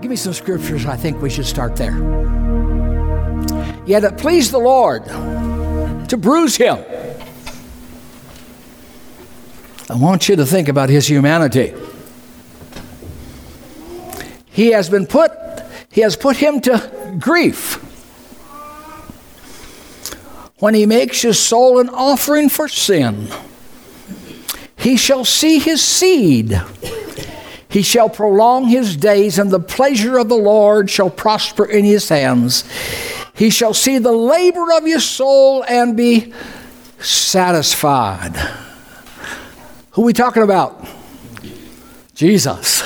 Give me some scriptures. I think we should start there. Yet it pleased the Lord to bruise him. I want you to think about his humanity. He has been put, he has put him to grief when he makes his soul an offering for sin. He shall see his seed. He shall prolong his days, and the pleasure of the Lord shall prosper in his hands. He shall see the labor of his soul and be satisfied. Who are we talking about? Jesus.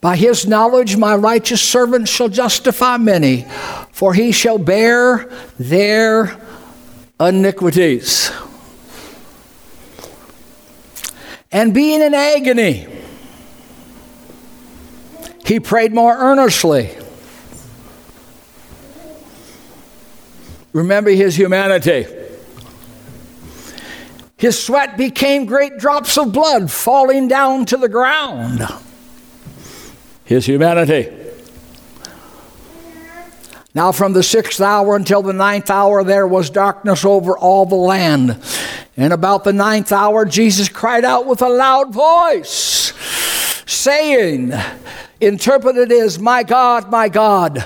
By his knowledge, my righteous servant shall justify many, for he shall bear their iniquities. And being in agony, he prayed more earnestly. Remember his humanity. His sweat became great drops of blood falling down to the ground his humanity. Now, from the sixth hour until the ninth hour, there was darkness over all the land. And about the ninth hour, Jesus cried out with a loud voice, saying, interpreted is, My God, my God,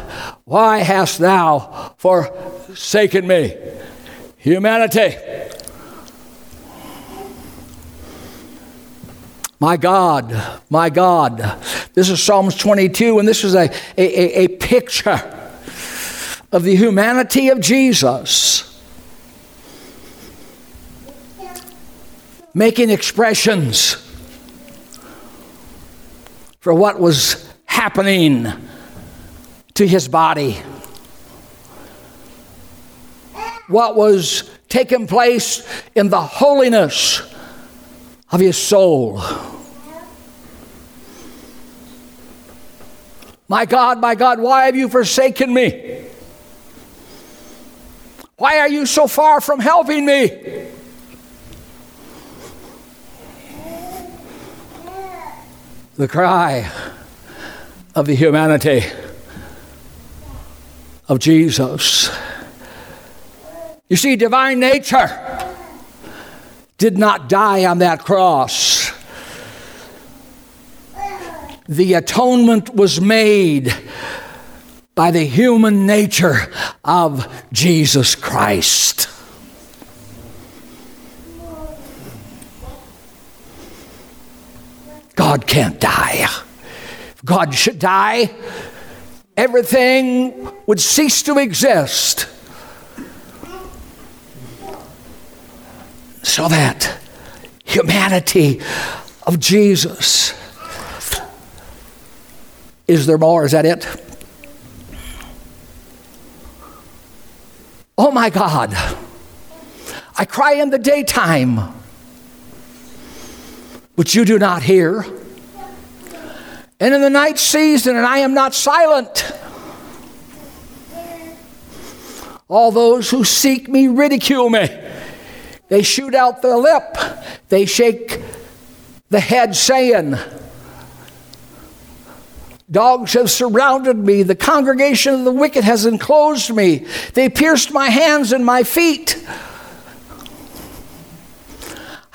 why hast thou forsaken me? Humanity. My God, my God. This is Psalms 22, and this is a, a, a, picture of the humanity of Jesus. Making expressions for what was happening to his body, what was taking place in the holiness of his soul. My God, my God, why have you forsaken me? Why are you so far from helping me? The cry of the humanity of Jesus. You see, divine nature did not die on that cross. The atonement was made by the human nature of Jesus Christ. God can't die. If God should die, everything would cease to exist. so that humanity of Jesus. Is there more? Is that it? Oh my God. I cry in the daytime, but you do not hear. And in the night season, and I am not silent. All those who seek me ridicule me. They shoot out their lip. They shake the head, saying, Dogs have surrounded me. The congregation of the wicked has enclosed me. They pierced my hands and my feet.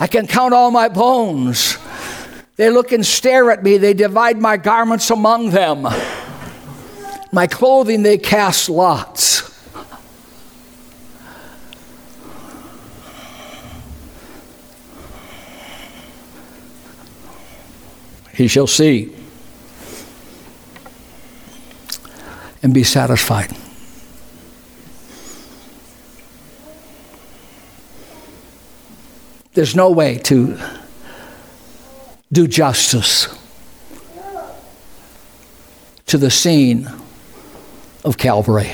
I can count all my bones. They look and stare at me. They divide my garments among them. My clothing they cast lots. he shall see and be satisfied. There's no way to do justice to the scene of Calvary.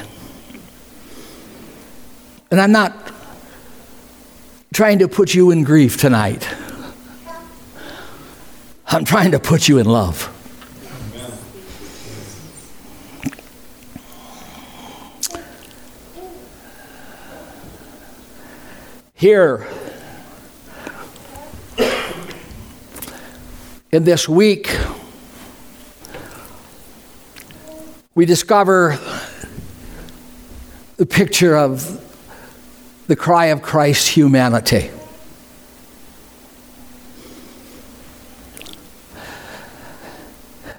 And I'm not trying to put you in grief tonight. I'm trying to put you in love. Here, In this week, we discover the picture of the cry of Christ's humanity.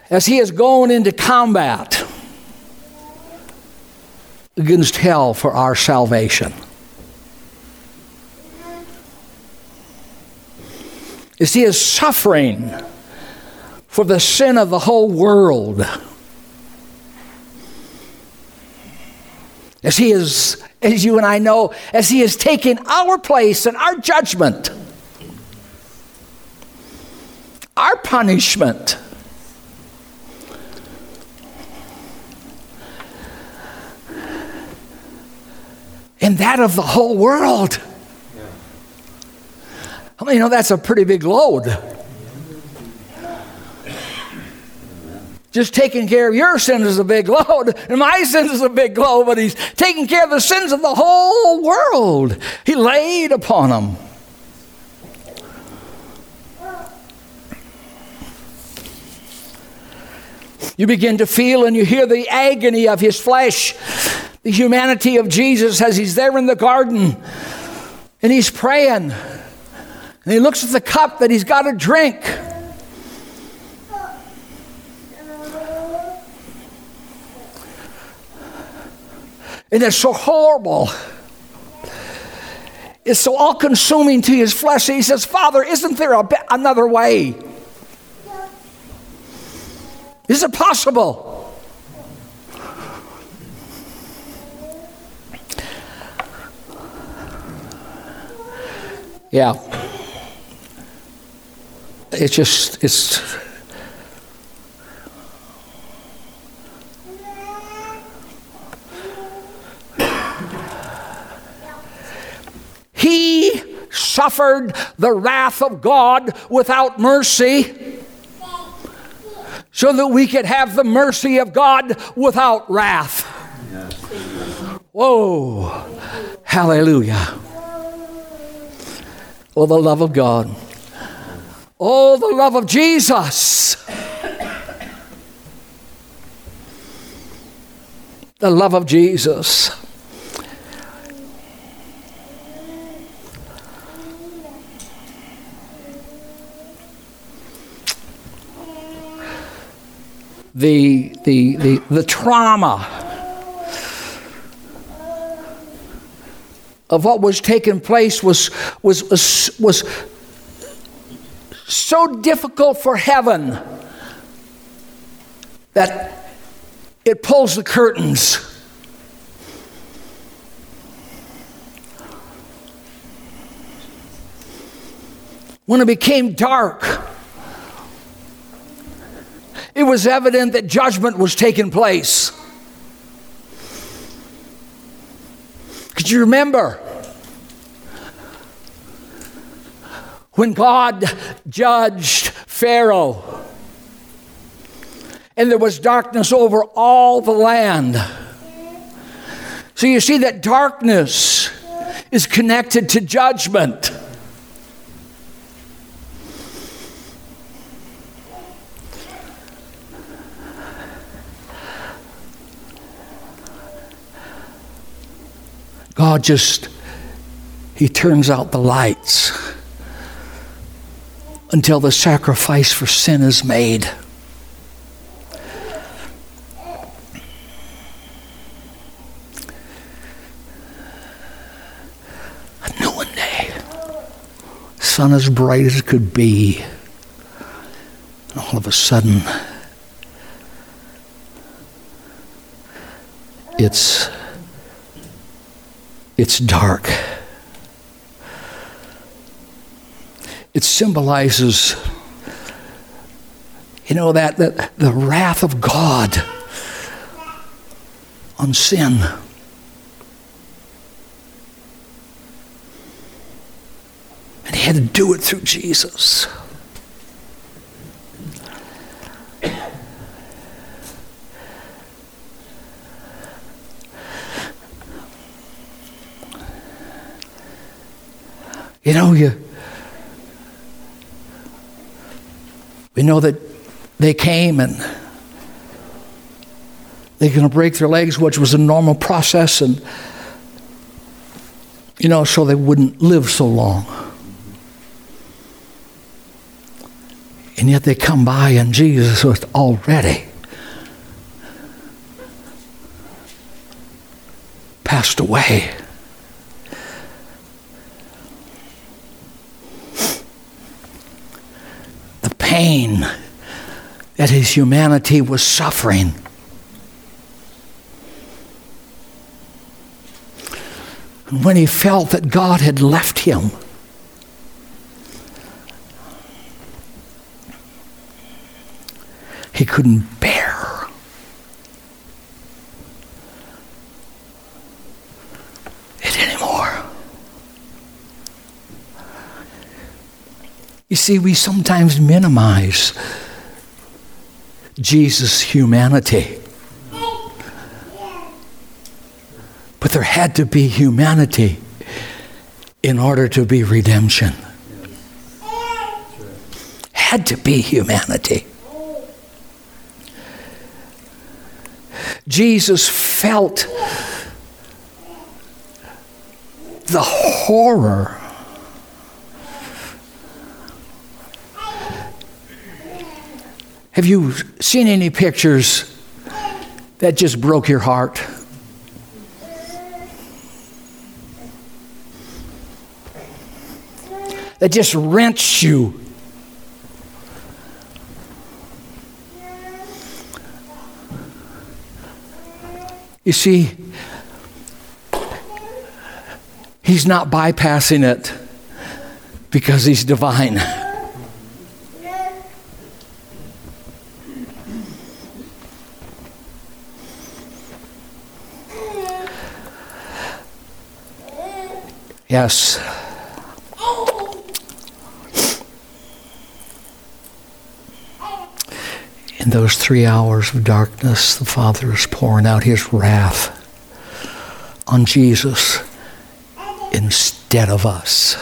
As he is going into combat against hell for our salvation. As he is suffering for the sin of the whole world. As he is, as you and I know, as he is taking our place and our judgment, our punishment. And that of the whole world. I mean, you know, that's a pretty big load. Just taking care of your sins is a big load, and my sins is a big load, but he's taking care of the sins of the whole world. He laid upon them. You begin to feel and you hear the agony of his flesh, the humanity of Jesus as he's there in the garden and he's praying. And he looks at the cup that he's got to drink. And it's so horrible. It's so all consuming to his flesh. He says, Father, isn't there a, another way? Is it possible? Yeah. It's just, it's He suffered the wrath of God without mercy so that we could have the mercy of God without wrath. Whoa, hallelujah. Oh, the love of God. Oh, the love of Jesus. The love of Jesus. The, the, the, the trauma of what was taking place was, was, was, was so difficult for heaven that it pulls the curtains. When it became dark, was evident that judgment was taking place. Could you remember when God judged Pharaoh and there was darkness over all the land? So you see that darkness is connected to judgment. God just, He turns out the lights until the sacrifice for sin is made. A new day. Sun as bright as it could be. And all of a sudden, it's it's dark. It symbolizes, you know, that, that the wrath of God on sin. And he had to do it through Jesus. You know, you We know that they came and they're going to break their legs, which was a normal process, and you know, so they wouldn't live so long. And yet they come by, and Jesus was already passed away. The pain that his humanity was suffering. And when he felt that God had left him, he couldn't bear it anymore. You see, we sometimes minimize Jesus' humanity. But there had to be humanity in order to be redemption. Had to be humanity. Jesus felt the horror Have you seen any pictures that just broke your heart? That just wrenched you. You see, he's not bypassing it because he's divine. Yes. In those three hours of darkness, the Father is pouring out his wrath on Jesus instead of us.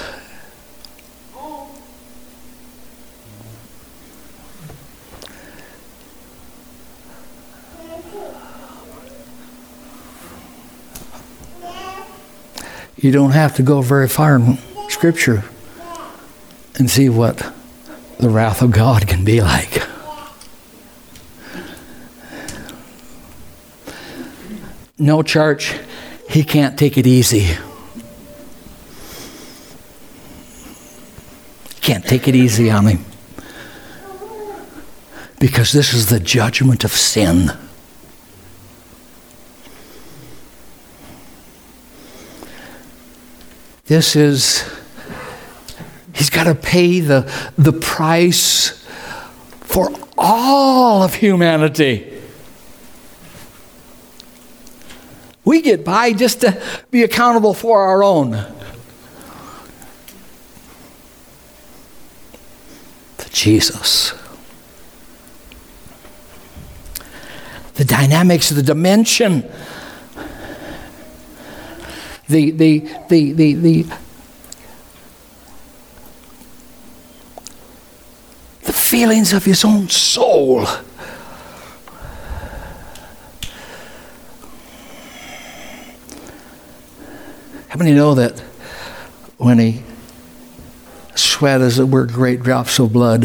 You don't have to go very far in Scripture and see what the wrath of God can be like. No, church, he can't take it easy. Can't take it easy on him. Because this is the judgment of sin. This is, he's got to pay the, the price for all of humanity. We get by just to be accountable for our own. But Jesus. The dynamics the dimension the, the, the, the, the, the feelings of his own soul. How many know that when he sweat, as it were, great drops of blood,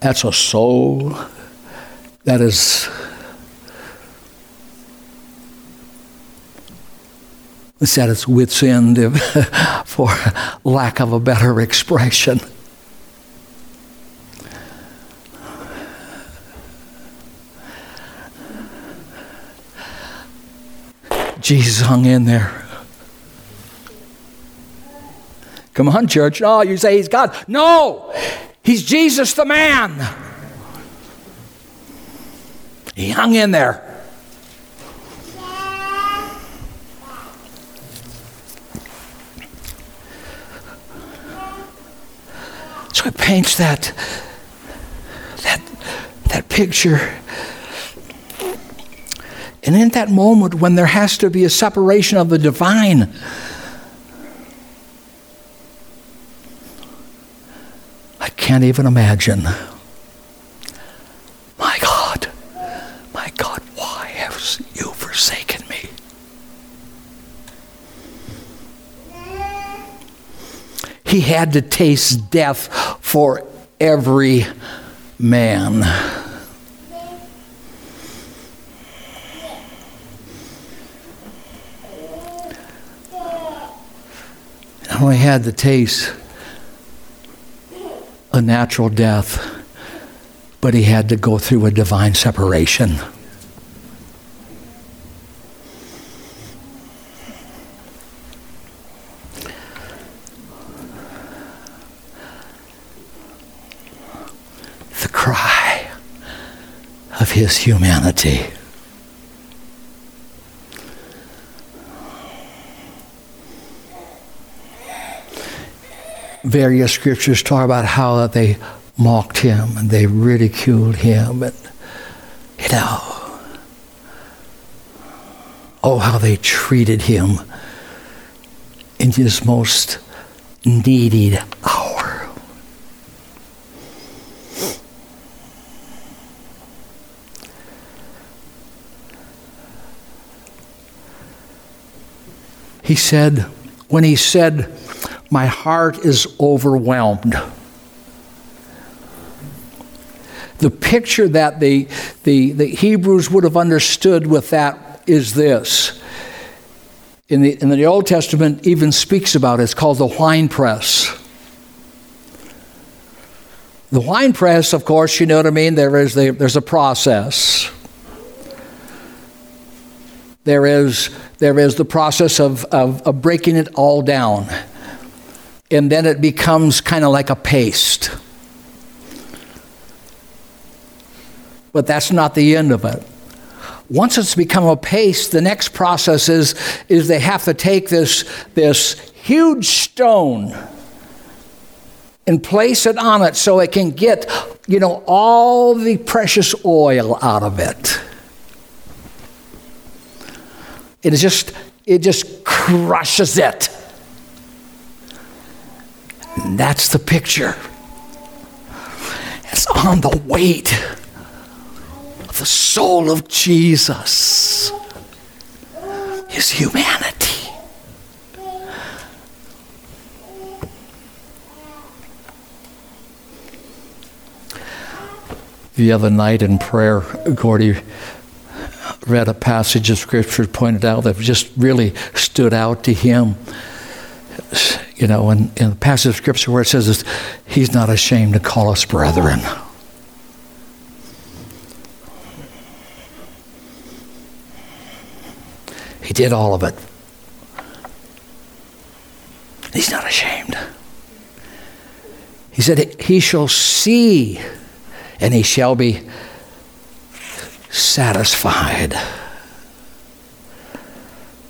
that's a soul that is It's at its wits' end, for lack of a better expression. Jesus hung in there. Come on, church. Oh, you say he's God. No, he's Jesus the man. He hung in there. So it paints that, that, that picture. And in that moment when there has to be a separation of the divine, I can't even imagine He had to taste death for every man. Not only had to taste a natural death, but he had to go through a divine separation. The cry of his humanity. various scriptures talk about how they mocked him and they ridiculed him and you know oh how they treated him in his most needed hour he said when he said my heart is overwhelmed. The picture that the, the, the Hebrews would have understood with that is this. In the, in the Old Testament, even speaks about it. It's called the wine press. The wine press, of course, you know what I mean? There is the, there's a process. There is, there is the process of, of, of breaking it all down and then it becomes kind of like a paste. But that's not the end of it. Once it's become a paste, the next process is, is they have to take this, this huge stone and place it on it so it can get, you know, all the precious oil out of it. It is just, it just crushes it. And that's the picture. It's on the weight of the soul of Jesus, his humanity. The other night in prayer, Gordy read a passage of scripture pointed out that just really stood out to him you know, in, in the passage of scripture where it says this, he's not ashamed to call us brethren. He did all of it. He's not ashamed. He said, He shall see and he shall be satisfied.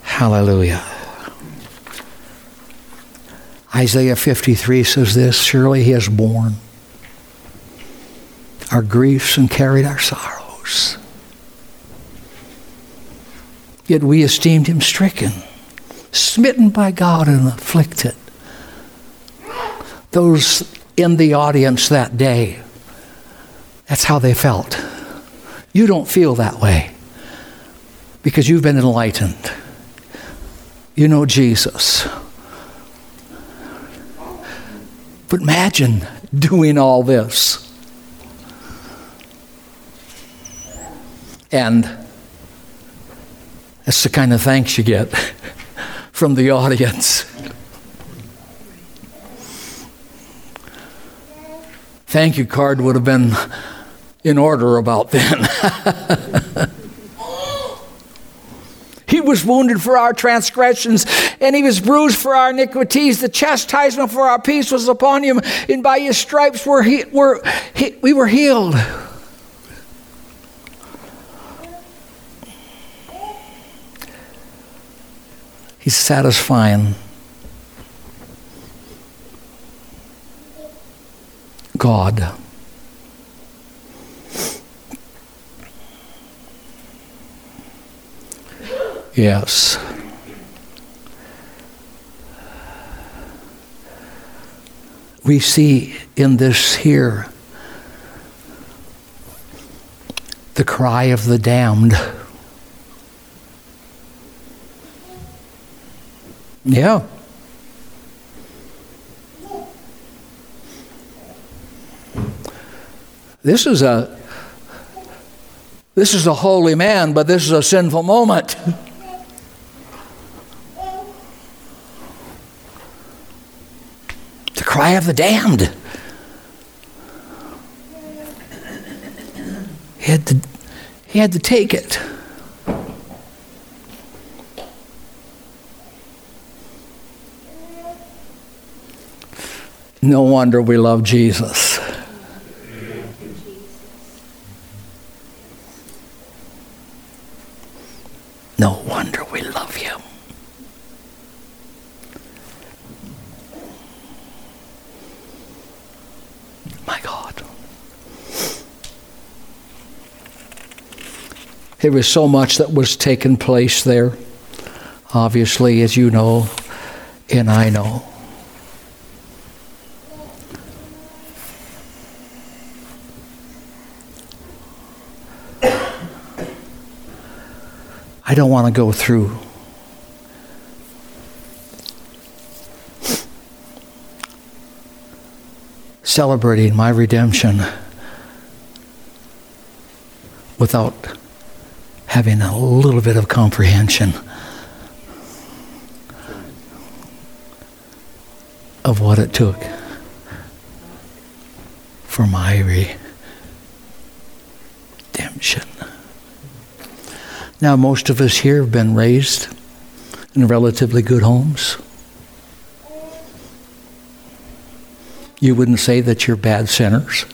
Hallelujah. Isaiah 53 says this Surely he has borne our griefs and carried our sorrows. Yet we esteemed him stricken, smitten by God, and afflicted. Those in the audience that day, that's how they felt. You don't feel that way because you've been enlightened. You know Jesus. But imagine doing all this. And that's the kind of thanks you get from the audience. Thank you card would have been in order about then. He was wounded for our transgressions, and he was bruised for our iniquities. The chastisement for our peace was upon him, and by his stripes we're he, we're, he, we were healed. He's satisfying. God. Yes. We see in this here the cry of the damned. Yeah. This is a this is a holy man, but this is a sinful moment. cry of the damned. He had to, he had to take it. No wonder we love Jesus. No wonder we love him. My God. There was so much that was taking place there, obviously, as you know, and I know. I don't want to go through. Celebrating my redemption without having a little bit of comprehension of what it took for my redemption. Now, most of us here have been raised in relatively good homes. You wouldn't say that you're bad sinners.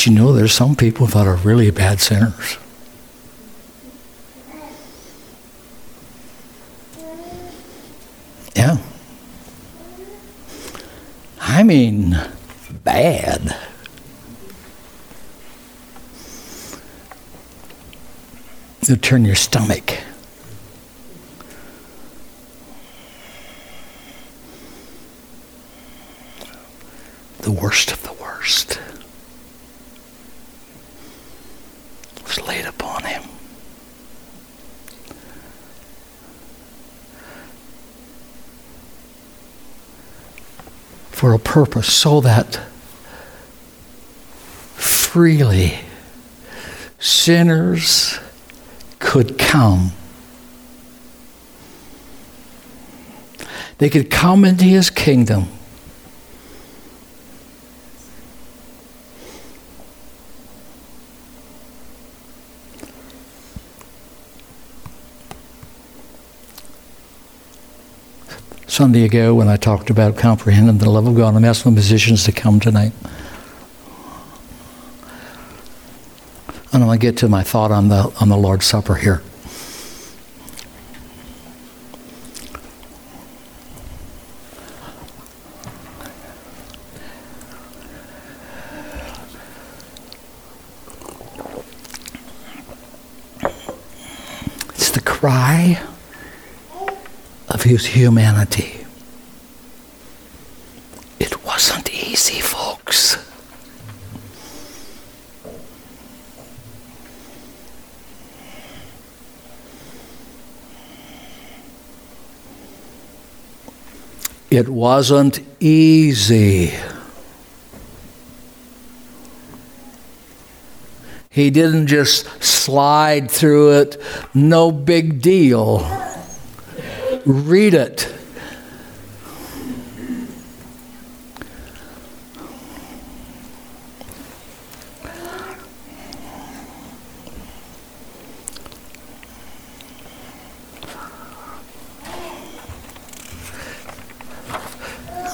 But you know, there's some people that are really bad sinners. Yeah. I mean, bad. you turn your stomach. The worst of the worst was laid upon him. A purpose, so that freely sinners could come. They could come into his kingdom. Sunday ago, when I talked about comprehending the love of God, I'm asking the musicians to come tonight. And I'm going to get to my thought on the, on the Lord's Supper here. It's the cry of his humanity. It wasn't easy. Folks. It wasn't easy. He didn't just slide through it, no big deal. Read it.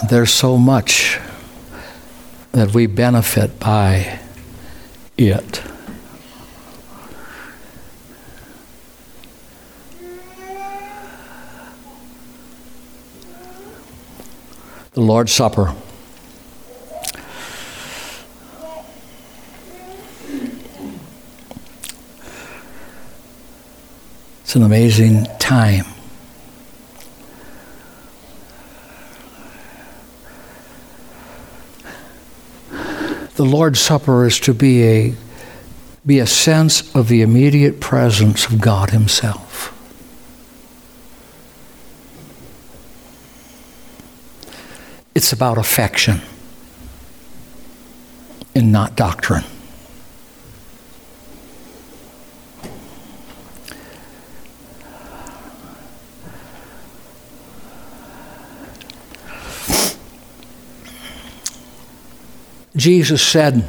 there's so much that we benefit by it. The Lord's Supper. It's an amazing time. The Lord's Supper is to be a, be a sense of the immediate presence of God Himself. It's about affection and not doctrine. Jesus said,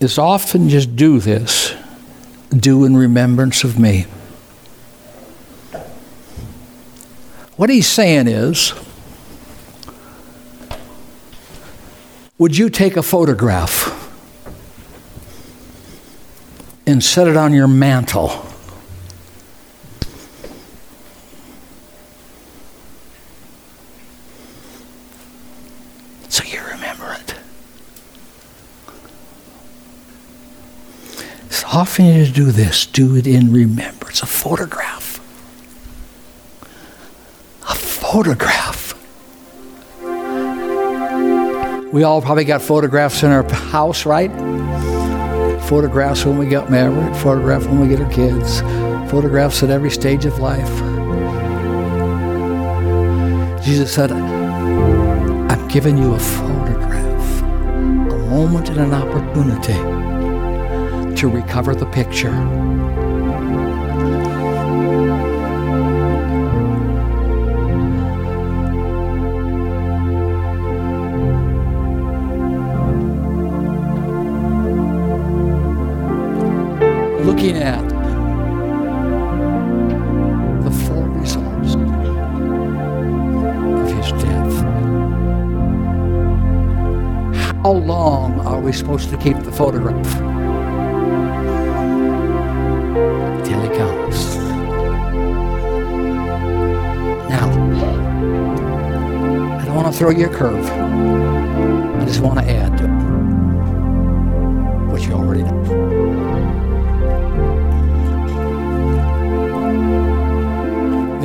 as often just do this, do in remembrance of me. What he's saying is, would you take a photograph and set it on your mantle? So you remember it. As often you do this, do it in remembrance. A photograph. A photograph. We all probably got photographs in our house, right? Photographs when we got married, photographs when we get our kids, photographs at every stage of life. Jesus said, I'm giving you a photograph, a moment and an opportunity to recover the picture. Looking at the full results of his death. How long are we supposed to keep the photograph? Till he comes. Now, I don't want to throw you a curve. I just want to add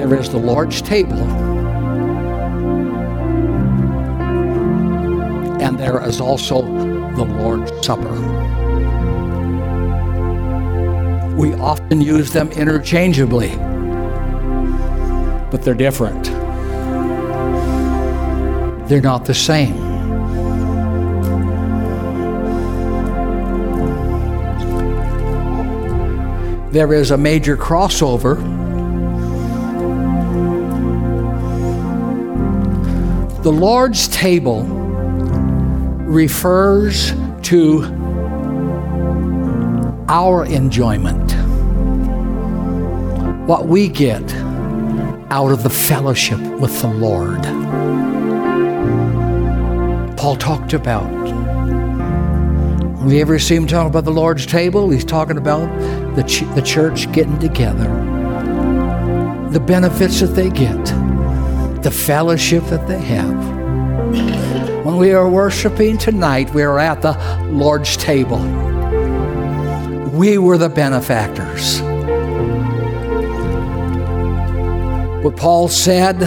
There is the Lord's table, and there is also the Lord's Supper. We often use them interchangeably, but they're different. They're not the same. There is a major crossover. The Lord's table refers to our enjoyment, what we get out of the fellowship with the Lord. Paul talked about. When we ever see him talk about the Lord's table, he's talking about the, ch- the church getting together, the benefits that they get, the fellowship that they have. When we are worshiping tonight, we are at the Lord's table. We were the benefactors. But Paul said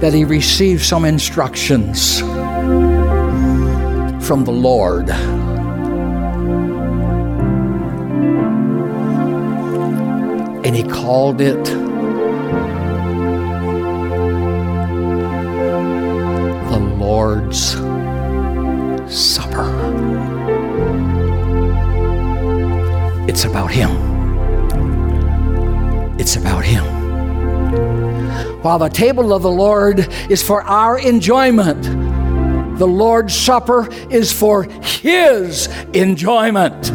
that he received some instructions from the Lord. And he called it Lord's Supper. It's about Him. It's about Him. While the table of the Lord is for our enjoyment, the Lord's Supper is for His enjoyment.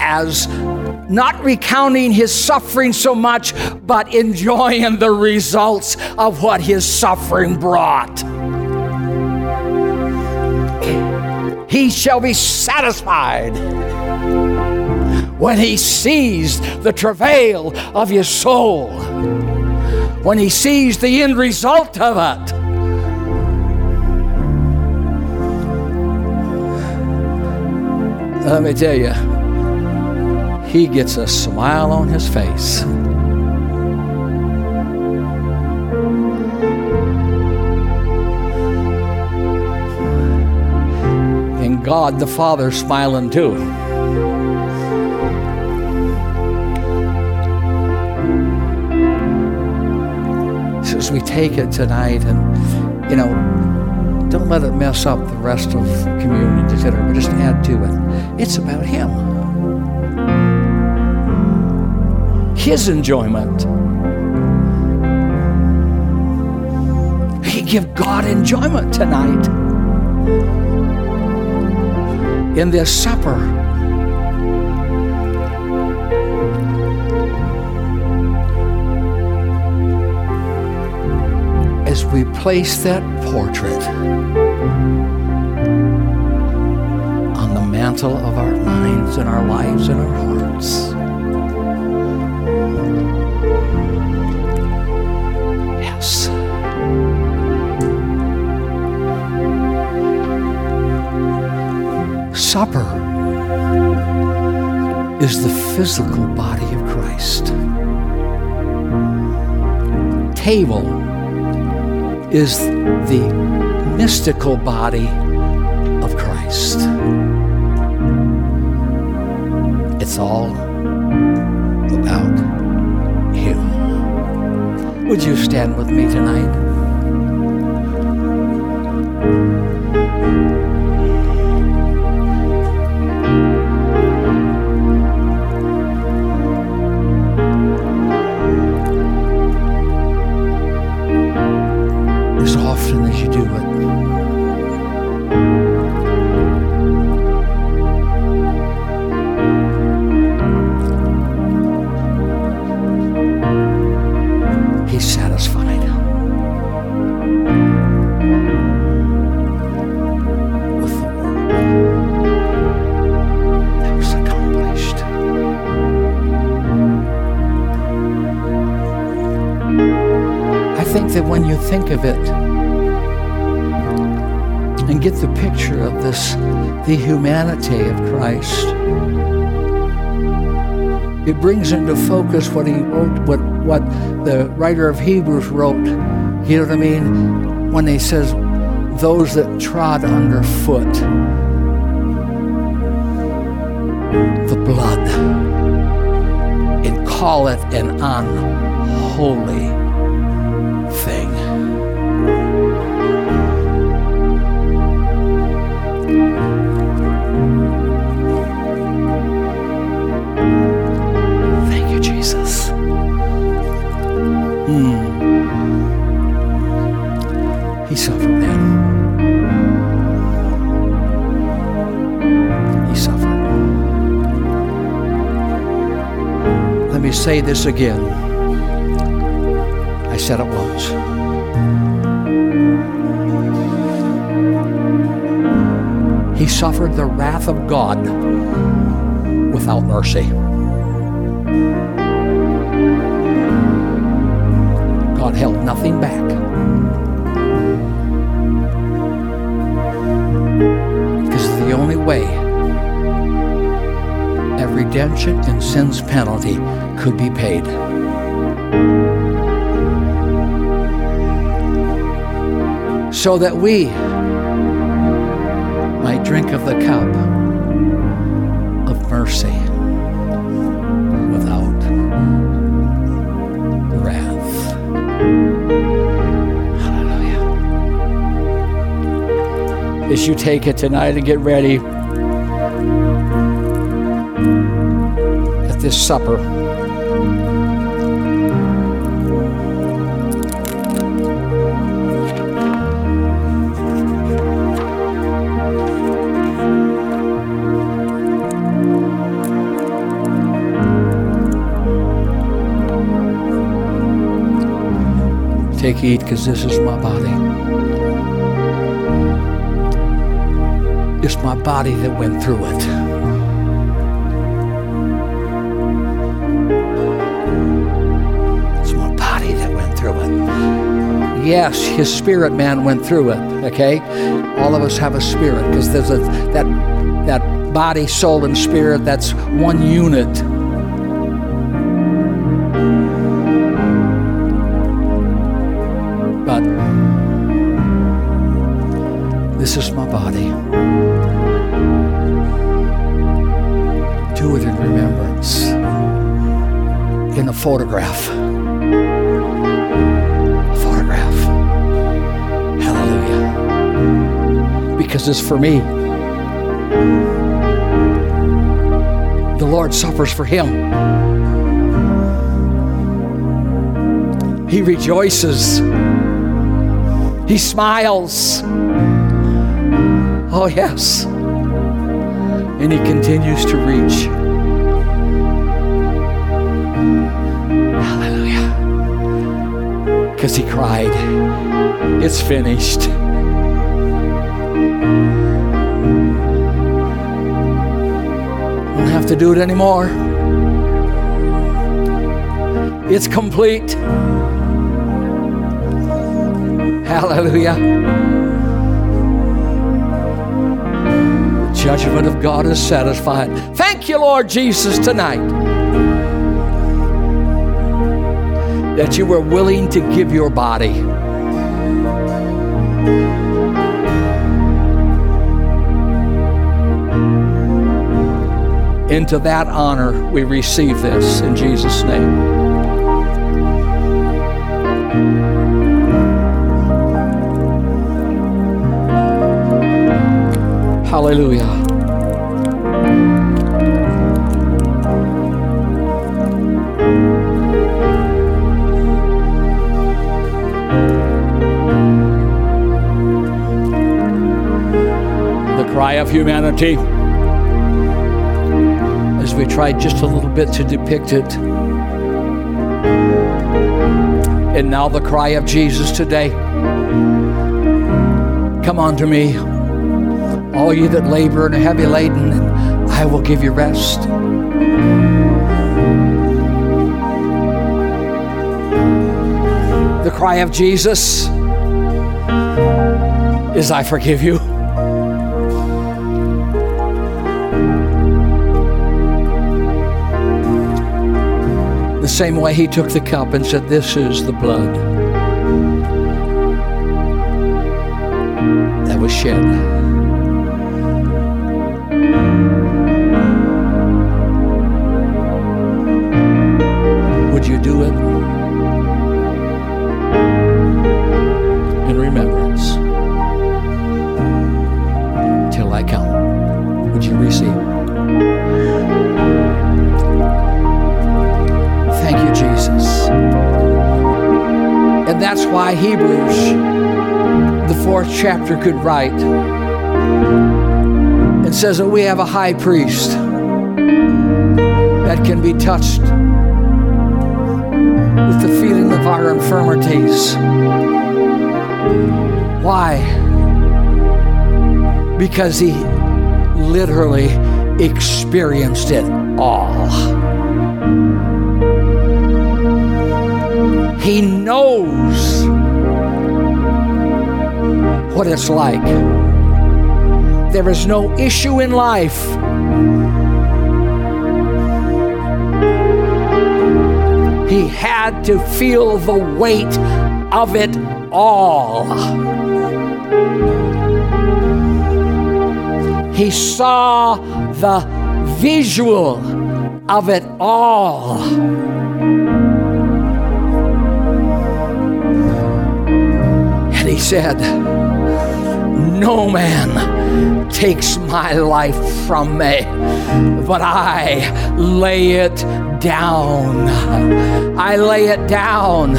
As not recounting his suffering so much, but enjoying the results of what his suffering brought. He shall be satisfied when he sees the travail of his soul, when he sees the end result of it. Let me tell you, he gets a smile on his face. And God the Father smiling too. So as we take it tonight, and you know, don't let it mess up the rest of communion, etc. But just add to it. It's about Him, His enjoyment. He give God enjoyment tonight in this supper. As we place that portrait on the mantel of our minds and our lives and our hearts. Supper is the physical body of Christ. Table is the mystical body of Christ. It's all about Him. Would you stand with me tonight? You think of it and get the picture of this, the humanity of Christ, it brings into focus what he wrote, what, what the writer of Hebrews wrote. You know what I mean? When he says, those that trod underfoot the blood and call it an unholy say this again. I said it once. He suffered the wrath of God without mercy. God held nothing back. Because the only way redemption and sin's penalty could be paid. So that we might drink of the cup of mercy without wrath. Hallelujah. As you take it tonight and get ready this supper. Take, eat, because this is my body. It's my body that went through it. Yes, his spirit man went through it, okay? All of us have a spirit because there's a that that body, soul, and spirit, that's one unit. It's for me. The Lord suffers for him. He rejoices. He smiles. Oh, yes. And he continues to reach. Hallelujah. Because he cried, It's finished. Don't have to do it anymore. It's complete. Hallelujah. The judgment of God is satisfied. Thank you, Lord Jesus, tonight that you were willing to give your body. Into that honor, we receive this in Jesus' name. Hallelujah. The cry of humanity, as we tried just a little bit to depict it. And now the cry of Jesus today. Come unto me all you that labor and are heavy laden, and I will give you rest. The cry of Jesus is, I forgive you. The same way he took the cup and said, This is the blood that was shed. Why Hebrews, the fourth chapter, could write and says that we have a high priest that can be touched with the feeling of our infirmities. Why? Because he literally experienced it all. He knows what it's like. There is no issue in life He had to feel the weight of it all. He saw the visual of it all. And he said, No man takes my life from me, but I lay it down. I lay it down,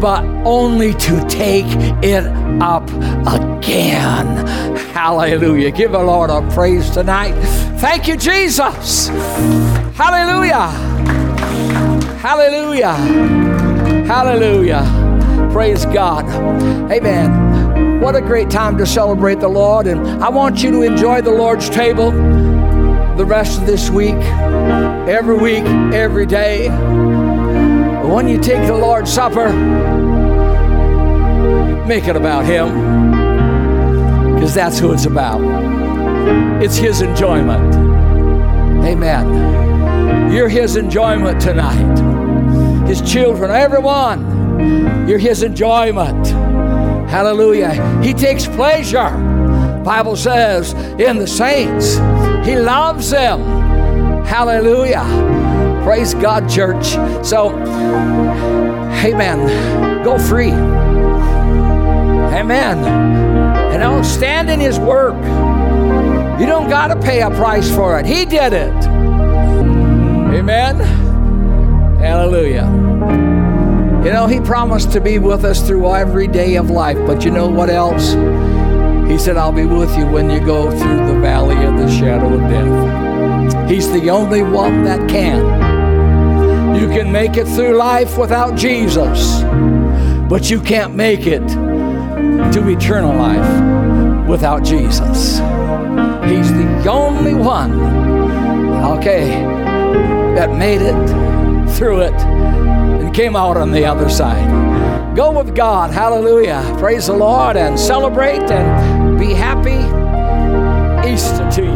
but only to take it up again. Hallelujah. Give the Lord a praise tonight. Thank you, Jesus. Hallelujah. Hallelujah. Hallelujah. Praise God. Amen. What a great time to celebrate the Lord. And I want you to enjoy the Lord's table the rest of this week, every week, every day. When you take the Lord's Supper, make it about Him, because that's who it's about. It's His enjoyment. Amen. You're His enjoyment tonight. His children, everyone, you're His enjoyment. Hallelujah. He takes pleasure, Bible says, in the saints. He loves them. Hallelujah. Praise God, church. So, amen. Go free. Amen. And don't stand in His work. You don't got to pay a price for it. He did it. Amen. Hallelujah. You know, He promised to be with us through every day of life, but you know what else? He said, I'll be with you when you go through the valley of the shadow of death. He's the only one that can. You can make it through life without Jesus, but you can't make it to eternal life without Jesus. He's the only one, okay, that made it through it came out on the other side. Go with God. Hallelujah. Praise the Lord and celebrate and be happy. Easter to you.